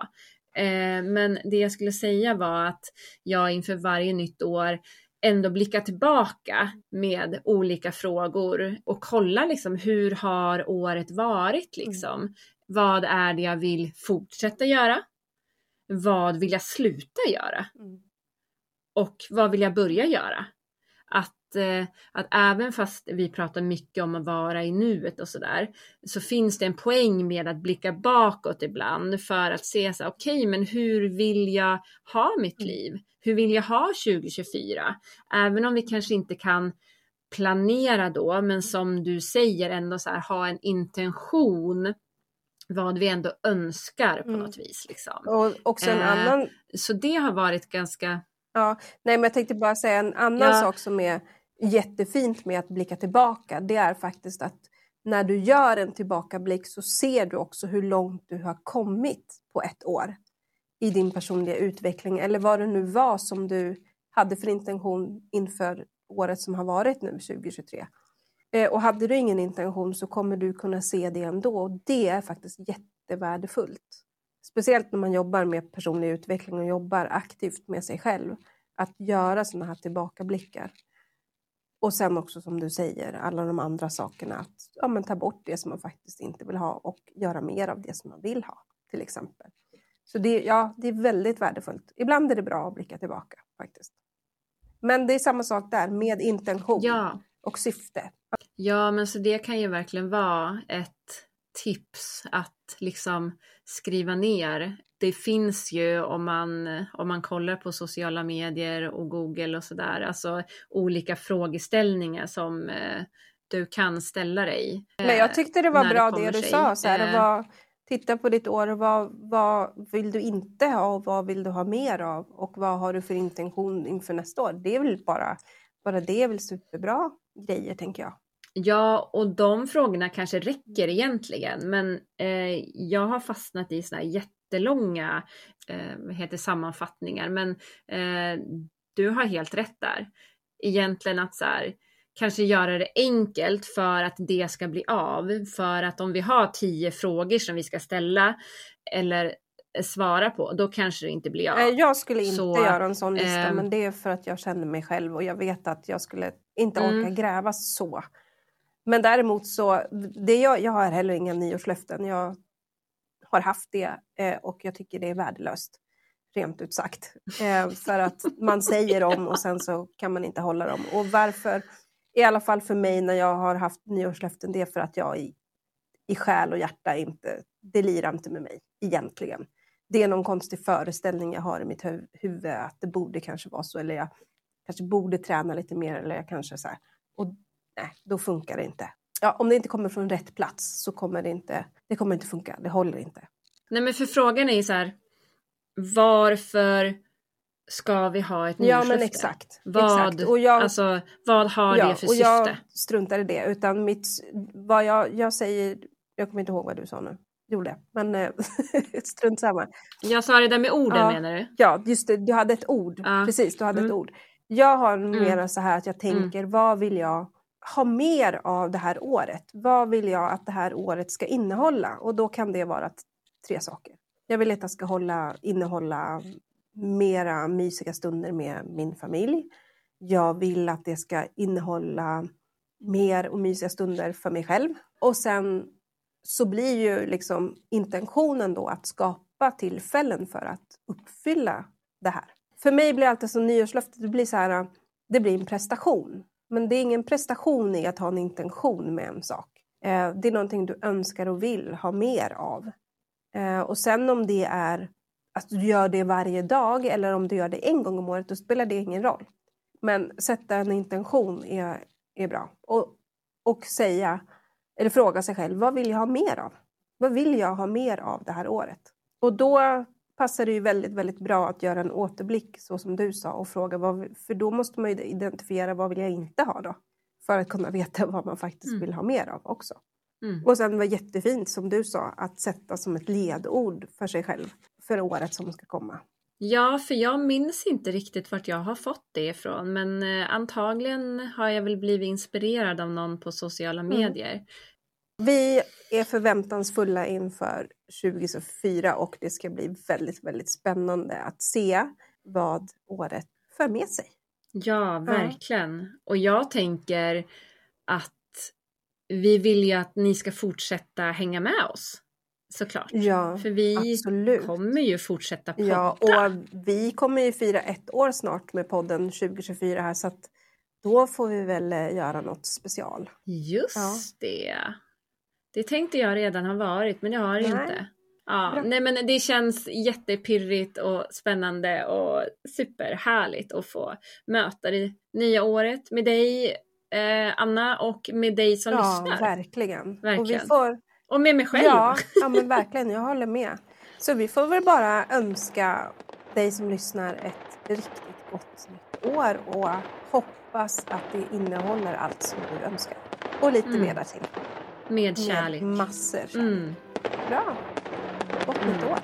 Eh, men det jag skulle säga var att jag inför varje nytt år ändå blickar tillbaka med olika frågor och kollar liksom hur har året varit liksom. Vad är det jag vill fortsätta göra? Vad vill jag sluta göra? Mm. Och vad vill jag börja göra? Att, eh, att även fast vi pratar mycket om att vara i nuet och sådär, så finns det en poäng med att blicka bakåt ibland för att se så okej, men hur vill jag ha mitt liv? Hur vill jag ha 2024? Även om vi kanske inte kan planera då, men som du säger ändå så här, ha en intention vad vi ändå önskar på Mm. något vis. Liksom. Och också en Eh, annan Så det har varit ganska Ja, nej men jag tänkte bara säga en annan Ja. sak som är jättefint med att blicka tillbaka. Det är faktiskt att när du gör en tillbakablick så ser du också hur långt du har kommit på ett år i din personliga utveckling eller vad det nu var som du hade för intention inför året som har varit nu 2023. Eh, och hade du ingen intention så kommer du kunna se det ändå och det är faktiskt jättevärdefullt. Speciellt när man jobbar med personlig utveckling och jobbar aktivt med sig själv. Att göra sådana här tillbakablickar. Och sen också som du säger, alla de andra sakerna. Att ja, men ta bort det som man faktiskt inte vill ha och göra mer av det som man vill ha. Till exempel. Så det, ja, det är väldigt värdefullt. Ibland är det bra att blicka tillbaka faktiskt. Men det är samma sak där med intention Ja, och syfte. Ja, men så det kan ju verkligen vara ett tips att liksom skriva ner. Det finns ju om man, om man kollar på sociala medier och Google och sådär, alltså olika frågeställningar som eh, du kan ställa dig. Men jag tyckte det var det bra kommer det du sig. sa. Så här, Eh. vad, titta på ditt år. Vad, vad vill du inte ha och vad vill du ha mer av? Och vad har du för intention inför nästa år? Det är väl bara, bara det är väl superbra grejer tänker jag. Ja, och de frågorna kanske räcker egentligen, men eh, jag har fastnat i såna här jättelånga eh, heter sammanfattningar, men eh, du har helt rätt där. Egentligen att så här, kanske göra det enkelt för att det ska bli av. För att om vi har tio frågor som vi ska ställa eller svara på, då kanske det inte blir av. Jag skulle inte Så, göra en sån lista, eh, men det är för att jag känner mig själv och jag vet att jag skulle inte mm. gräva så. Men däremot så, det jag, jag har heller inga nyårslöften. Jag har haft det eh, och jag tycker det är värdelöst, rent ut sagt. Eh, för att man säger dem och sen så kan man inte hålla dem. Och varför, i alla fall för mig när jag har haft nyårslöften, det är för att jag i, i själ och hjärta inte, det lirar inte med mig egentligen. Det är någon konstig föreställning jag har i mitt huvud att det borde kanske vara så eller jag kanske borde träna lite mer eller jag kanske så här. Och nej, då funkar det inte. Ja, om det inte kommer från rätt plats så kommer det inte, det kommer inte funka, det håller inte. Nej men för frågan är ju så här, varför ska vi ha ett nyårslöfte? Ja men exakt. Vad, exakt. Och jag, alltså, vad har ja, det för och syfte? Jag struntar i det utan mitt, vad jag, jag säger, jag kommer inte ihåg vad du sa nu. Gjorde men eh, strunt samma. Jag sa det där med orden ja, menar du? Ja, just det, du hade ett ord. Ja. Precis, du hade mm. ett ord. Jag har mm. mera så här att jag mm. tänker, mm. vad vill jag ha mer av det här året? Vad vill jag att det här året ska innehålla? Och då kan det vara tre saker. Jag vill att det ska hålla, innehålla mera mysiga stunder med min familj. Jag vill att det ska innehålla mer och mysiga stunder för mig själv. Och sen så blir ju liksom intentionen då att skapa tillfällen för att uppfylla det här. För mig blir alltid som nyårslöfte, det blir så här, äh, det blir en prestation. Men det är ingen prestation i att ha en intention med en sak. Eh, det är någonting du önskar och vill ha mer av. Eh, och sen om det är att du gör det varje dag eller om du gör det en gång om året, då spelar det ingen roll. Men sätta en intention är, är bra. Och, och säga, eller fråga sig själv, vad vill jag ha mer av? Vad vill jag ha mer av det här året? Och då passar det ju väldigt, väldigt bra att göra en återblick så som du sa och fråga vad, för då måste man ju identifiera vad vill jag inte ha då? För att kunna veta vad man faktiskt mm. vill ha mer av också. Mm. Och sen var jättefint som du sa att sätta som ett ledord för sig själv för året som ska komma. Ja, för jag minns inte riktigt vart jag har fått det ifrån, men eh, antagligen har jag väl blivit inspirerad av någon på sociala mm. medier. Vi är förväntansfulla inför 2024 och det ska bli väldigt, väldigt spännande att se vad året för med sig. Ja, verkligen. Ja. Och jag tänker att vi vill ju att ni ska fortsätta hänga med oss. Såklart. Ja, För vi absolut. kommer ju fortsätta podda. Ja, och vi kommer ju fira ett år snart med podden 2024 här så att då får vi väl eh, göra något special. Just ja. det. Det tänkte jag redan ha varit men det har det inte. Ja, nej men det känns jättepirrigt och spännande och superhärligt att få möta det nya året med dig eh, Anna och med dig som ja, lyssnar. Verkligen. verkligen. Och, vi får... och med mig själv. Ja, ja men verkligen, jag håller med. Så vi får väl bara önska dig som lyssnar ett riktigt gott nytt år och hoppas att det innehåller allt som du önskar. Och lite mm. mer därtill. Med kärlek. Med massor kärlek. Mm. Bra. Gott nytt år.